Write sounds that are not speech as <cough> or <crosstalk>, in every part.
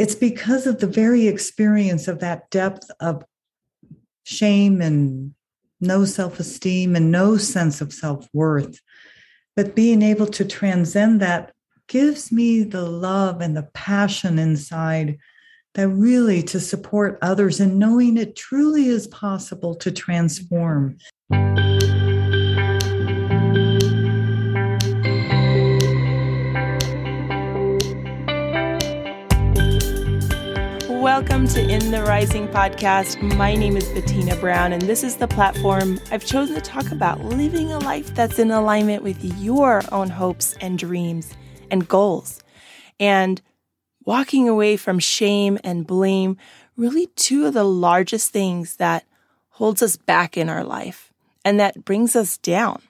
it's because of the very experience of that depth of shame and no self esteem and no sense of self worth. But being able to transcend that gives me the love and the passion inside that really to support others and knowing it truly is possible to transform. Welcome to In the Rising podcast. My name is Bettina Brown, and this is the platform I've chosen to talk about living a life that's in alignment with your own hopes and dreams and goals. And walking away from shame and blame, really two of the largest things that holds us back in our life and that brings us down.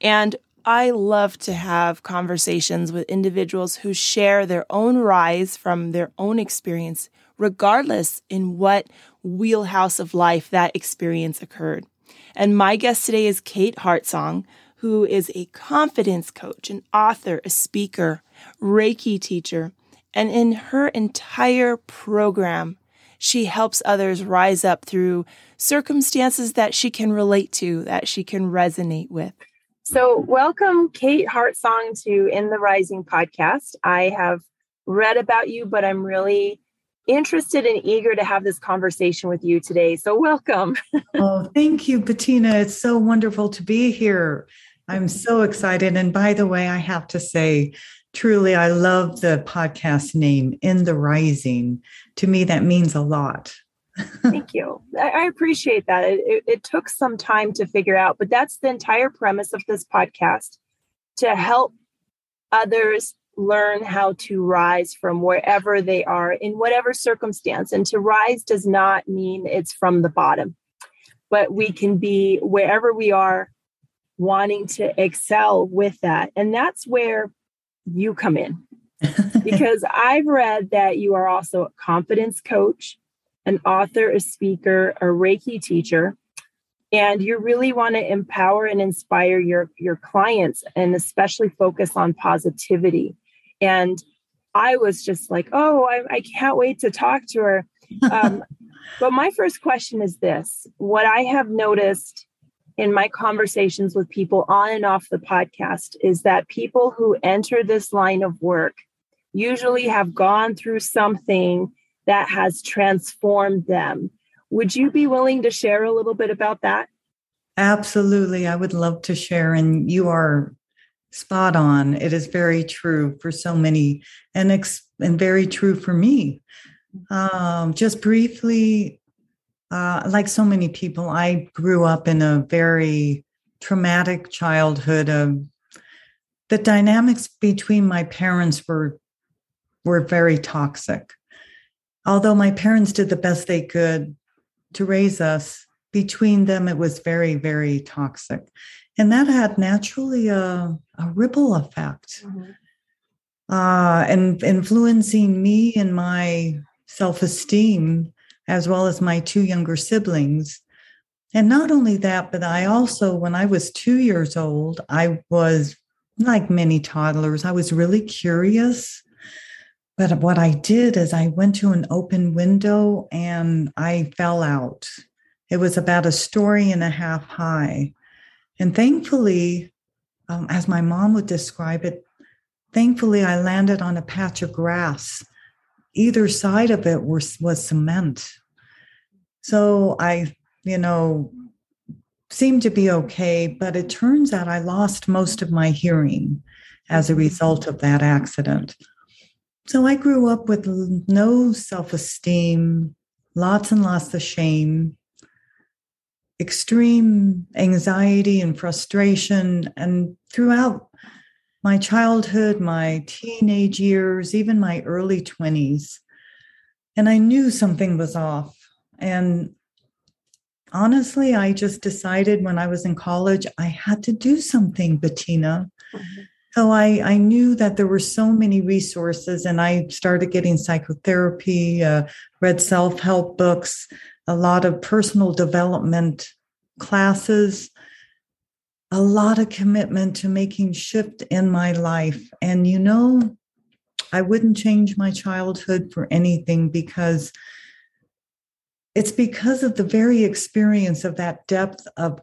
And I love to have conversations with individuals who share their own rise from their own experience regardless in what wheelhouse of life that experience occurred. And my guest today is Kate Hartsong, who is a confidence coach, an author, a speaker, Reiki teacher. And in her entire program, she helps others rise up through circumstances that she can relate to, that she can resonate with. So, welcome, Kate Hartsong, to In the Rising podcast. I have read about you, but I'm really interested and eager to have this conversation with you today. So, welcome. <laughs> oh, thank you, Bettina. It's so wonderful to be here. I'm so excited. And by the way, I have to say, truly, I love the podcast name, In the Rising. To me, that means a lot. Thank you. I, appreciate that. It, it, it took some time to figure out, but that's the entire premise of this podcast to help others learn how to rise from wherever they are in whatever circumstance. And to rise does not mean it's from the bottom, but we can be wherever we are wanting to excel with that. And that's where you come in. <laughs> because I've read that you are also a confidence coach, an author, a speaker, a Reiki teacher, and you really want to empower and inspire your your clients and especially focus on positivity and I was just like, oh, I, I can't wait to talk to her. Um, <laughs> but my first question is this what I have noticed in my conversations with people on and off the podcast is that people who enter this line of work usually have gone through something that has transformed them. Would you be willing to share a little bit about that? Absolutely. I would love to share. And you are spot on. It is very true for so many, and ex- and very true for me. Um, just briefly, uh, like so many people, I grew up in a very traumatic childhood. Of the dynamics between my parents were were very toxic. Although my parents did the best they could to raise us, between them it was very, very toxic. And that had naturally a, a ripple effect mm-hmm. uh, and influencing me and my self esteem, as well as my two younger siblings. And not only that, but I also, when I was two years old, I was like many toddlers, I was really curious. But what I did is I went to an open window and I fell out. It was about a story and a half high. And thankfully, um, as my mom would describe it, thankfully I landed on a patch of grass. Either side of it was, was cement. So I, you know, seemed to be okay, but it turns out I lost most of my hearing as a result of that accident. So I grew up with no self esteem, lots and lots of shame, extreme anxiety and frustration. And throughout my childhood, my teenage years, even my early 20s. And I knew something was off. And honestly, I just decided when I was in college, I had to do something, Bettina. Mm-hmm. So I, I knew that there were so many resources, and I started getting psychotherapy, uh, read self help books, a lot of personal development classes, a lot of commitment to making shift in my life. And you know, I wouldn't change my childhood for anything because it's because of the very experience of that depth of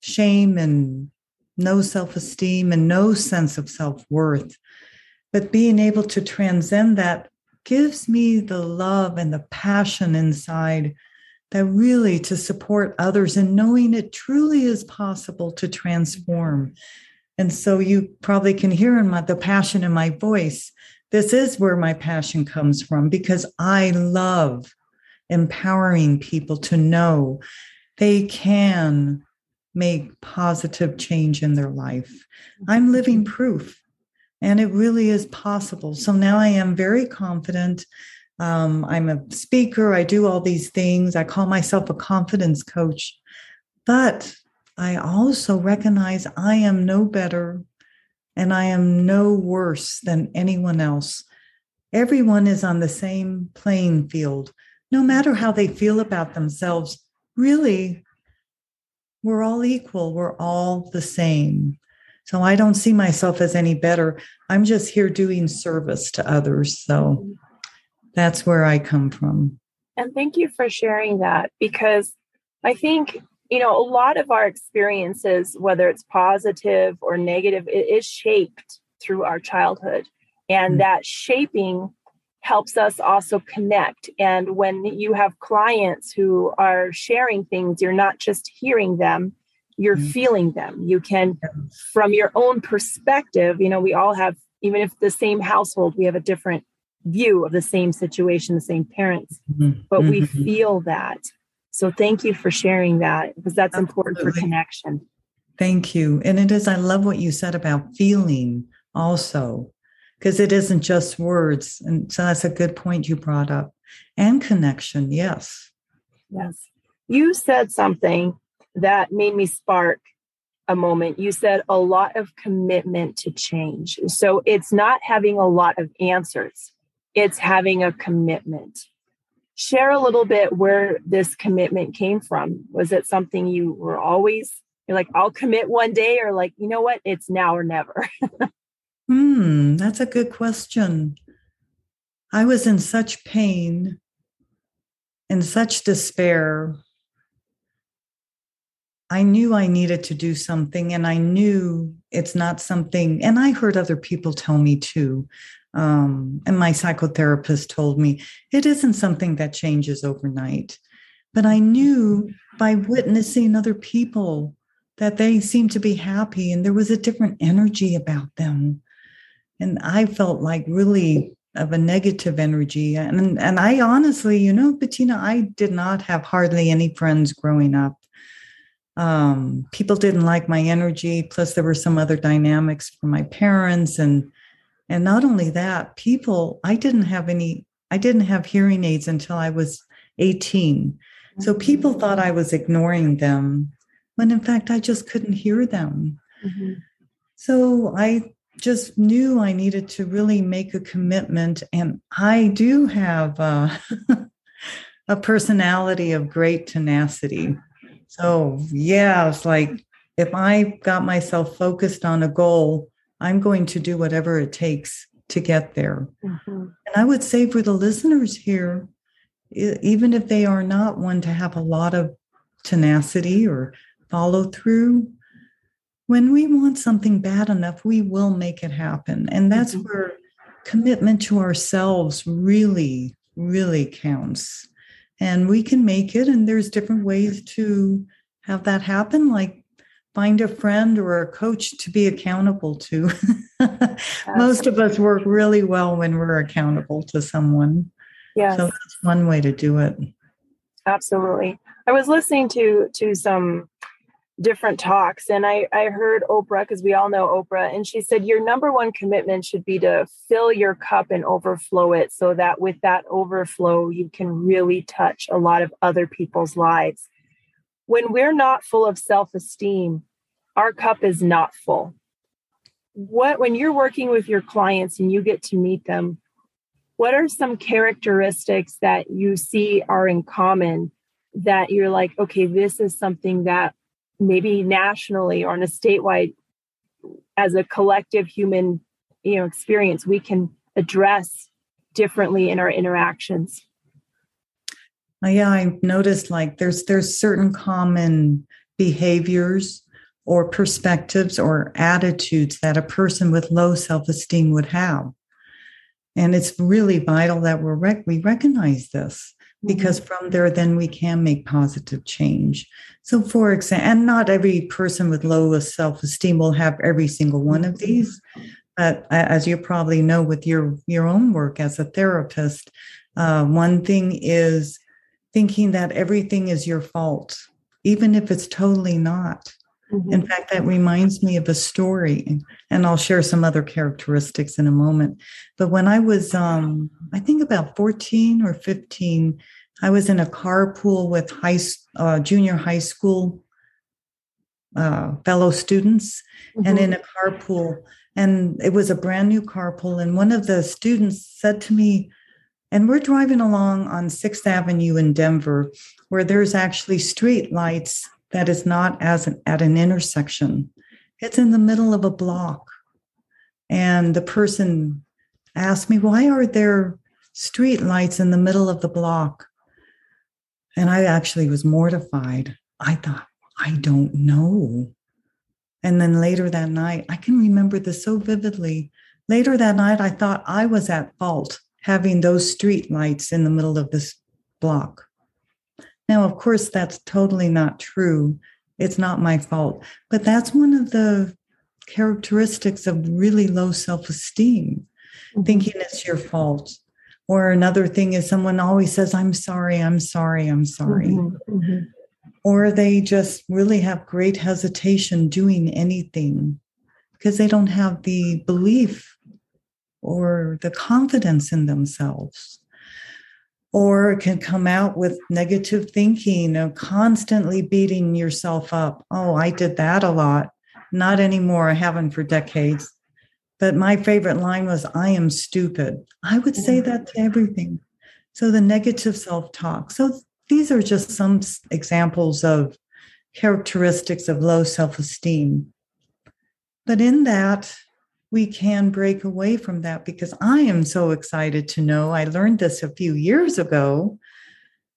shame and no self esteem and no sense of self worth. But being able to transcend that gives me the love and the passion inside that really to support others and knowing it truly is possible to transform. And so you probably can hear in my, the passion in my voice. This is where my passion comes from because I love empowering people to know they can make positive change in their life. I'm living proof, and it really is possible. So now I am very confident. Um, I'm a speaker, I do all these things. I call myself a confidence coach, but I also recognize I am no better and I am no worse than anyone else. Everyone is on the same playing field, no matter how they feel about themselves. Really, we're all equal, we're all the same. So I don't see myself as any better. I'm just here doing service to others. So that's where I come from. And thank you for sharing that because I think, you know, a lot of our experiences, whether it's positive or negative, it is shaped through our childhood. And mm-hmm. that shaping helps us also connect. And when you have clients who are sharing things, you're not just hearing them, you're mm-hmm. feeling them. You can, from your own perspective, you know, we all have, even if the same household, we have a different view of the same situation, the same parents, mm-hmm. but we mm-hmm. feel that. So thank you for sharing that because that's Absolutely. important for connection. Thank you. And it is, I love what you said about feeling also because it isn't just words. And so that's a good point you brought up. And connection, yes. Yes. You said something that made me spark a moment. You said a lot of commitment to change. So it's not having a lot of answers, it's having a commitment. Share a little bit where this commitment came from. Was it something you were always, you're like, I'll commit one day, or like, you know what, it's now or never? <laughs> Hmm, that's a good question. I was in such pain, in such despair. I knew I needed to do something, and I knew it's not something, and I heard other people tell me too. Um, and my psychotherapist told me it isn't something that changes overnight. But I knew by witnessing other people that they seemed to be happy and there was a different energy about them and I felt like really of a negative energy. And and I honestly, you know, Bettina, I did not have hardly any friends growing up. Um, people didn't like my energy. Plus, there were some other dynamics for my parents, and and not only that, people. I didn't have any. I didn't have hearing aids until I was 18. So people thought I was ignoring them, when in fact I just couldn't hear them. Mm-hmm. So I just knew I needed to really make a commitment. And I do have uh, <laughs> a personality of great tenacity. So, yeah, it's like if I got myself focused on a goal, I'm going to do whatever it takes to get there. Mm-hmm. And I would say for the listeners here, even if they are not one to have a lot of tenacity or follow through, when we want something bad enough, we will make it happen. And that's mm-hmm. where commitment to ourselves really, really counts. And we can make it. And there's different ways to have that happen, like find a friend or a coach to be accountable to. <laughs> Most of us work really well when we're accountable to someone. Yeah. So that's one way to do it. Absolutely. I was listening to to some different talks and I, I heard oprah because we all know oprah and she said your number one commitment should be to fill your cup and overflow it so that with that overflow you can really touch a lot of other people's lives. When we're not full of self-esteem our cup is not full. What when you're working with your clients and you get to meet them what are some characteristics that you see are in common that you're like okay this is something that maybe nationally or on a statewide as a collective human you know experience we can address differently in our interactions? Uh, yeah, I noticed like there's there's certain common behaviors or perspectives or attitudes that a person with low self-esteem would have. And it's really vital that we're rec- we recognize this because mm-hmm. from there then we can make positive change. So for example and not every person with low self-esteem will have every single one of these but as you probably know with your your own work as a therapist uh, one thing is thinking that everything is your fault even if it's totally not Mm-hmm. In fact, that reminds me of a story, and I'll share some other characteristics in a moment. But when I was, um, I think about 14 or 15, I was in a carpool with high, uh, junior high school uh, fellow students, mm-hmm. and in a carpool, and it was a brand new carpool. And one of the students said to me, and we're driving along on Sixth Avenue in Denver, where there's actually street lights that is not as an, at an intersection. It's in the middle of a block. And the person asked me, why are there street lights in the middle of the block? And I actually was mortified. I thought, I don't know. And then later that night, I can remember this so vividly. Later that night, I thought I was at fault having those street lights in the middle of this block. Now, of course, that's totally not true. It's not my fault. But that's one of the characteristics of really low self esteem, mm-hmm. thinking it's your fault. Or another thing is someone always says, I'm sorry, I'm sorry, I'm sorry. Mm-hmm. Mm-hmm. Or they just really have great hesitation doing anything because they don't have the belief or the confidence in themselves or it can come out with negative thinking of constantly beating yourself up. Oh, I did that a lot. Not anymore. I haven't for decades. But my favorite line was, I am stupid. I would say mm. that to everything. So the negative self talk. So these are just some examples of characteristics of low self esteem. But in that, we can break away from that because I am so excited to know. I learned this a few years ago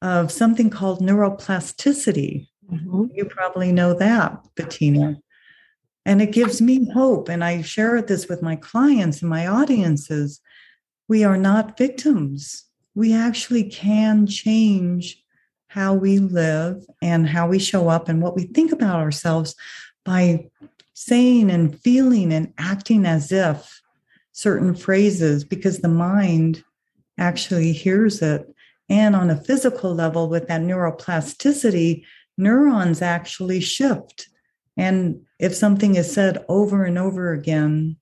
of something called neuroplasticity. Mm-hmm. You probably know that, Bettina. And it gives me hope. And I share this with my clients and my audiences. We are not victims. We actually can change how we live and how we show up and what we think about ourselves by saying and feeling and acting as if certain phrases because the mind actually hears it. And on a physical level, with that neuroplasticity, neurons actually shift. And if something is said over and over again,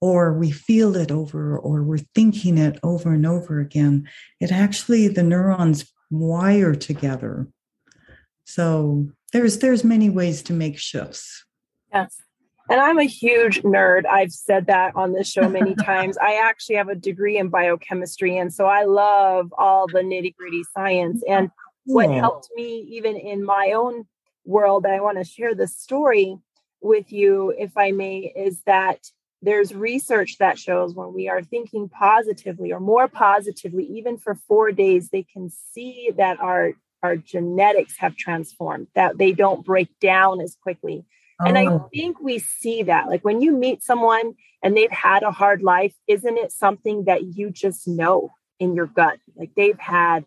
or we feel it over, or we're thinking it over and over again, it actually, the neurons wire together. So there's there's many ways to make shifts. Yes. And I'm a huge nerd. I've said that on this show many <laughs> times. I actually have a degree in biochemistry. And so I love all the nitty gritty science. And what helped me, even in my own world, I want to share this story with you, if I may, is that there's research that shows when we are thinking positively or more positively, even for four days, they can see that our, our genetics have transformed, that they don't break down as quickly and I oh. think we see that. Like when you meet someone and they've had a hard life, isn't it something that you just know in your gut? Like they've had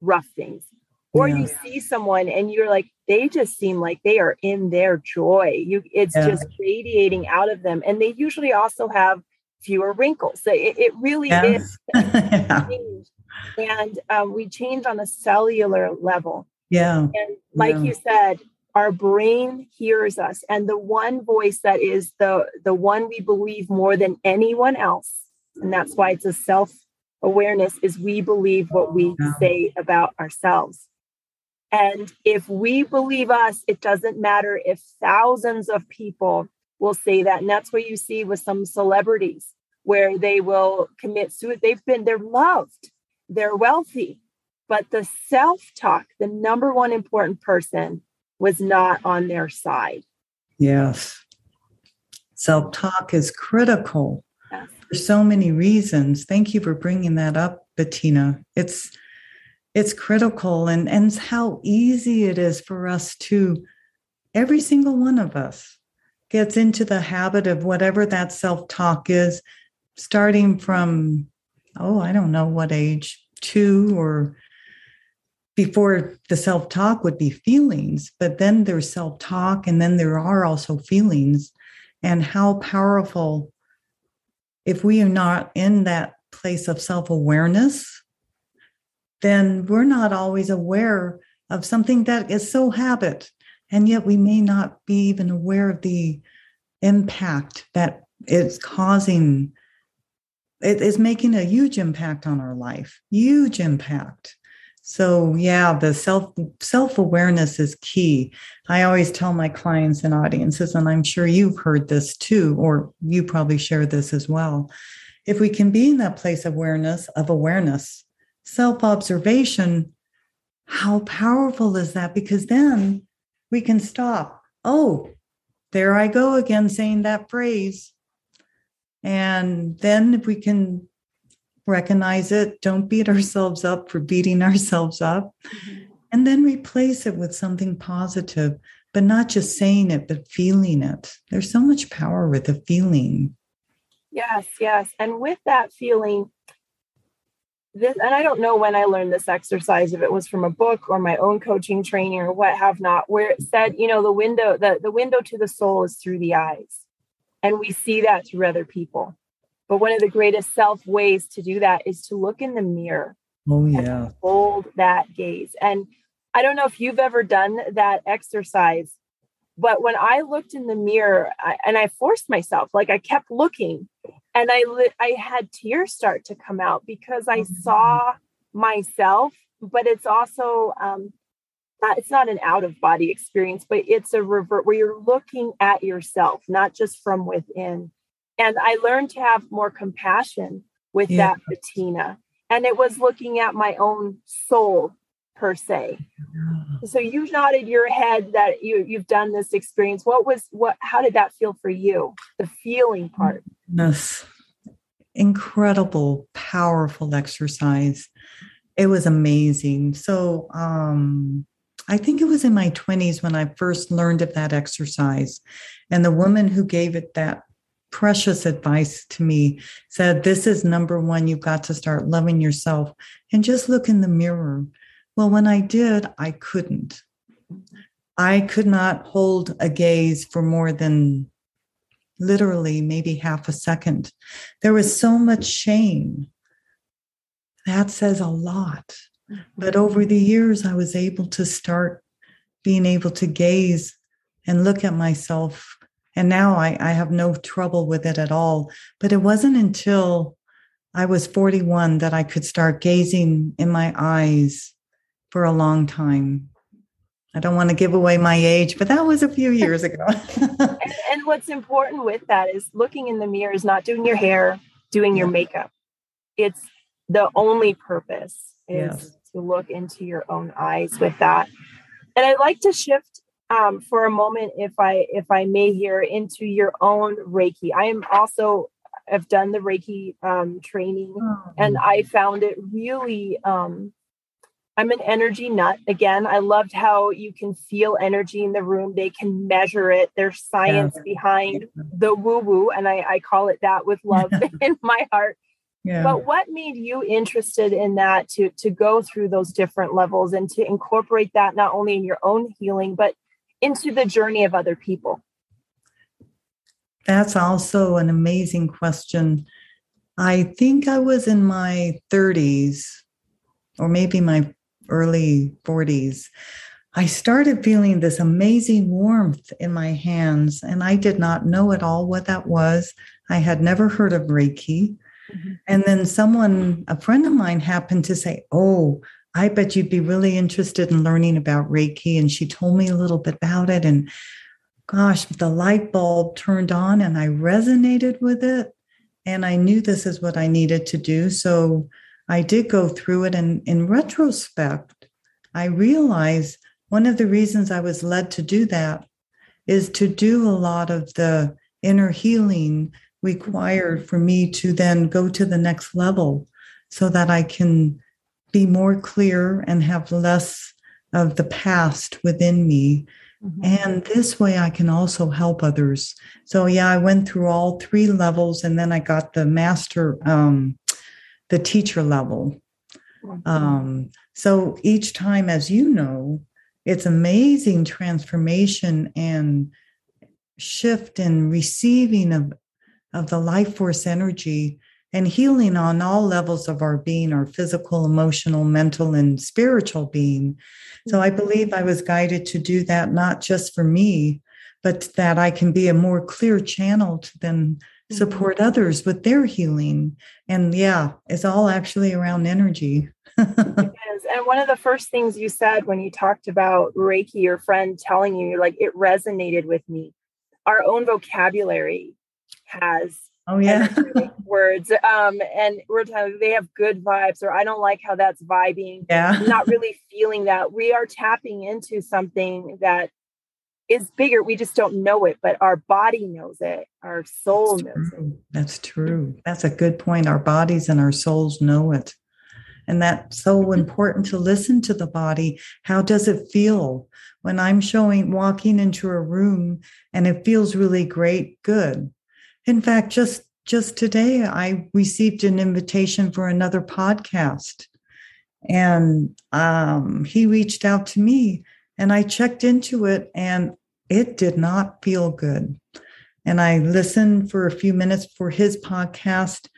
rough things. Or yeah. you see someone and you're like, they just seem like they are in their joy. You it's yeah. just radiating out of them. And they usually also have fewer wrinkles. So it, it really yeah. is <laughs> and um, we change on a cellular level. Yeah. And like you said, our brain hears us. And the one voice that is the the one we believe more than anyone else and that's why it's a self awareness is we believe what we say about ourselves. And if we believe us it doesn't matter if thousands of people will say that. And that's what you see with some celebrities where they will commit suicide. They've been they're loved they're wealthy but the self talk the number one important person was not on their side. Yes. Self talk is critical. Yes. for so many reasons. Thank you for bringing that up, Bettina. It's it's critical and and how easy it is for us to every single one of us gets into the habit of whatever that self-talk is starting from oh i don't know what age two or before the self talk would be feelings, but then there's self talk, and then there are also feelings. And how powerful, if we are not in that place of self awareness, then we're not always aware of something that is so habit. And yet we may not be even aware of the impact that it's causing. It is making a huge impact on our life, huge impact. So yeah, the self self-awareness is key. I always tell my clients and audiences, and I'm sure you've heard this too, or you probably share this as well. If we can be in that place of awareness, of awareness, self-observation, how powerful is that? Because then we can stop. Oh, there I go again saying that phrase. And then if we can recognize it, don't beat ourselves up for beating <laughs> ourselves up, mm-hmm. and then replace it with something positive, but not just saying it, but feeling it. There's so much power with the feeling. Yes, yes. And with that feeling, this, and I don't know when I learned this exercise, if it was from a book or my own coaching training or what have not, where it said, you know, the window, the, the window to the soul is through the eyes. And we see that through other people. But one of the greatest self ways to do that is to look in the mirror. Oh, yeah. Hold that gaze. And I don't know if you've ever done that exercise, but when I looked in the mirror I, and I forced myself, like I kept looking and I, li- I had tears start to come out because I mm-hmm. saw myself, but it's also, um, not, it's not an out of body experience, but it's a revert where you're looking at yourself, not just from within. And I learned to have more compassion with yeah. that Bettina. And it was looking at my own soul per se. So you nodded your head that you you've done this experience. What was what how did that feel for you? The feeling part. Yes. Incredible, powerful exercise. It was amazing. So um I think it was in my 20s when I first learned of that exercise. And the woman who gave it that precious advice to me. Said this is number one you've got to start loving yourself and just look in the mirror. Well when i did i couldn't. I could not hold a gaze for more than literally maybe half a second. There was so much shame. That says a lot. But over the years i was able to start being able to gaze and look at myself and now I, I have no trouble with it at all. But it wasn't until I was 41 that I could start gazing in my eyes for a long time. I don't want to give away my age, but that was a few years ago. <laughs> and, and, what's important with that is looking in the mirror is not doing your hair, doing your makeup. It's the only purpose is yes. to look into your own eyes with that. And I'd like to shift um, for a moment, if I if I may here, into your own Reiki. I am also have done the Reiki um, training, oh. and I found it really. Um, I'm an energy nut. Again, I loved how you can feel energy in the room. They can measure it. There's science yeah. behind the woo woo, and I, I call it that with love <laughs> <laughs> in my heart. Yeah. But what made you interested in that to to go through those different levels and to incorporate that not only in your own healing, but into the journey of other people? That's also an amazing question. I think I was in my 30s or maybe my early 40s. I started feeling this amazing warmth in my hands, and I did not know at all what that was. I had never heard of Reiki. Mm-hmm. And then someone, a friend of mine, happened to say, Oh, I bet you'd be really interested in learning about Reiki. And she told me a little bit about it. And gosh, the light bulb turned on and I resonated with it. And I knew this is what I needed to do. So I did go through it. And in retrospect, I realized one of the reasons I was led to do that is to do a lot of the inner healing required for me to then go to the next level so that I can be more clear and have less of the past within me. Mm-hmm. And this way I can also help others. So, yeah, I went through all three levels and then I got the master, um, the teacher level. Mm-hmm. Um, so each time, as you know, it's amazing transformation and shift and receiving of, of the life force energy and healing on all levels of our being, our physical, emotional, mental, and spiritual being. So I mm-hmm. believe I was guided to do that, not just for me, but that I can be a more clear channel to then mm-hmm. support others with their healing. And yeah, it's all actually around energy. <laughs> And one of the first things you said when you talked about Reiki, your friend telling you, like, it resonated with me. Our own vocabulary has Oh yeah. words. Um, and we're telling they have good vibes, or I don't like how that's vibing. Yeah. not really feeling that. We are tapping into something that is bigger. We just don't know it, but our body knows it. Our soul that's knows true. it. That's true. That's a good point. Our bodies and our souls know it. And that's so mm-hmm. important to listen to the body. How does it feel when I'm showing walking into a room and it feels really great? Good in fact, just just today I received an invitation for another podcast. And um, he reached out to me and I checked into it and it did not feel good. And I listened for a few minutes for his podcast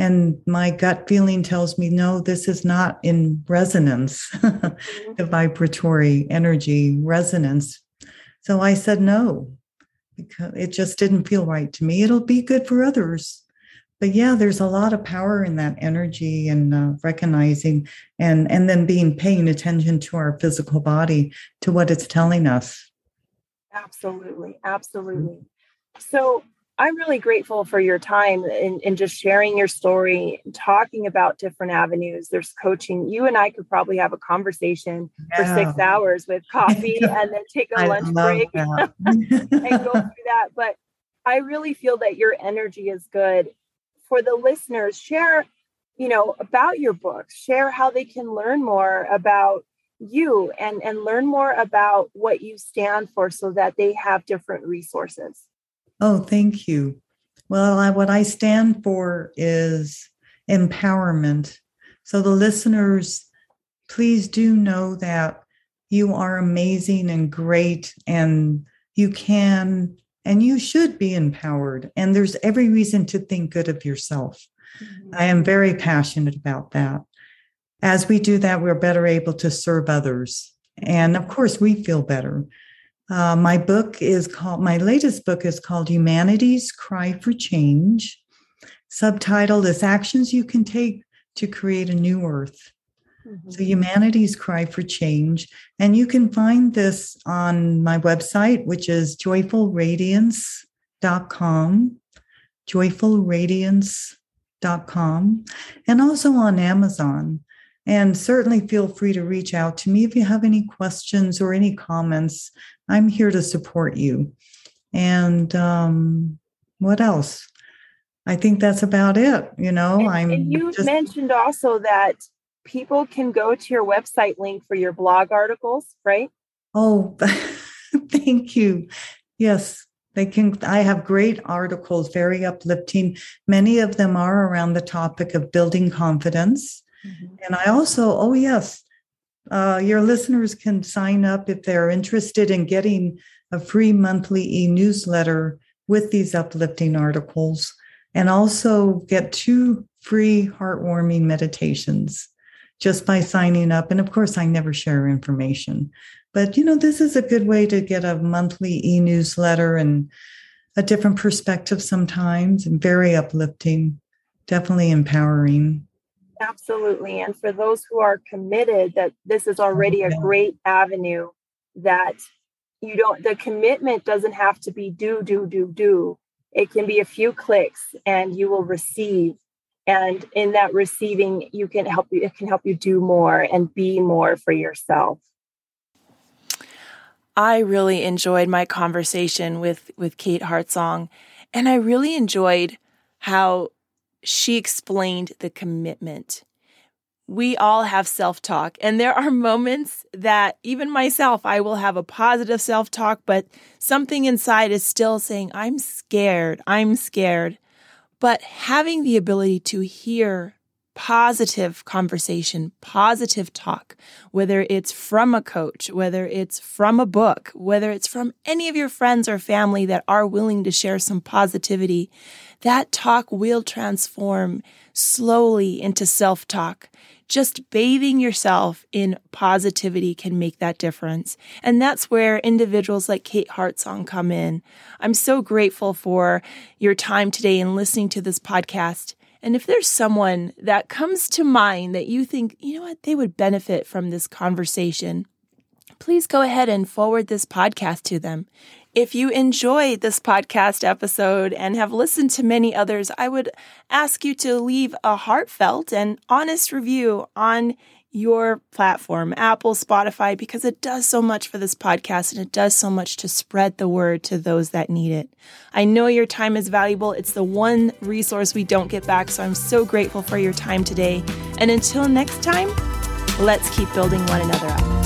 and my gut feeling tells me no this is not in resonance <laughs> mm-hmm. the vibratory energy resonance so i said no it just didn't feel right to me. It'll be good for others. But yeah, there's a lot of power in that energy and uh, recognizing and and then being paying attention to our physical body to what it's telling us. Absolutely, absolutely. So I'm really grateful for your time in, in just sharing your story, talking about different avenues. There's coaching. You and I could probably have a conversation yeah. for six hours with <laughs> coffee and then take a lunch break <laughs> and go through that. But I really feel that your energy is good. For the listeners, share, you know, about your books, share how they can learn more about you and, and learn more about what you stand for so that they have different resources. Oh, thank you. Well, I, what I stand for is empowerment. So, the listeners, please do know that you are amazing and great, and you can and you should be empowered. And there's every reason to think good of yourself. Mm-hmm. I am very passionate about that. As we do that, we're better able to serve others. And of course, we feel better. Uh, my book is called, my latest book is called Humanity's Cry for Change. Subtitle is Actions You Can Take to Create a New Earth. Mm-hmm. So, Humanity's Cry for Change. And you can find this on my website, which is joyfulradiance.com, joyfulradiance.com, and also on Amazon. And certainly feel free to reach out to me if you have any questions or any comments. I'm here to support you. And um, what else? I think that's about it. You know, and, I'm. And you just... mentioned also that people can go to your website link for your blog articles, right? Oh, <laughs> thank you. Yes, they can. I have great articles, very uplifting. Many of them are around the topic of building confidence Mm-hmm. And I also, oh, yes, uh, your listeners can sign up if they're interested in getting a free monthly e newsletter with these uplifting articles and also get two free heartwarming meditations just by signing up. And of course, I never share information, but you know, this is a good way to get a monthly e newsletter and a different perspective sometimes and very uplifting, definitely empowering. Absolutely. And for those who are committed, that this is already a great avenue that you don't, the commitment doesn't have to be do, do, do, do. It can be a few clicks and you will receive. And in that receiving, you can help you, it can help you do more and be more for yourself. I really enjoyed my conversation with, with Kate Hartsong, and I really enjoyed how she explained the commitment. We all have self talk, and there are <laughs> moments that even myself, I will have a positive self talk, but something inside is still saying, I'm scared, I'm scared. But having the ability to hear positive conversation, positive talk, whether it's from a coach, whether it's from a book, whether it's from any of your friends or family that are willing to share some positivity, that talk will transform slowly into self talk. Just bathing yourself in positivity can make that difference. And that's where individuals like Kate Hartsong come in. I'm so grateful for your time today and listening to this podcast. And if there's someone that comes to mind that you think, you know what, they would benefit from this conversation, please go ahead and forward this podcast to them. If you enjoyed this podcast episode and have listened to many others, I would ask you to leave a heartfelt and honest review on your platform, Apple, Spotify, because it does so much for this podcast and it does so much to spread the word to those that need it. I know your time is valuable. It's the one resource we don't get back. So I'm so grateful for your time today. And until next time, let's keep building one another up.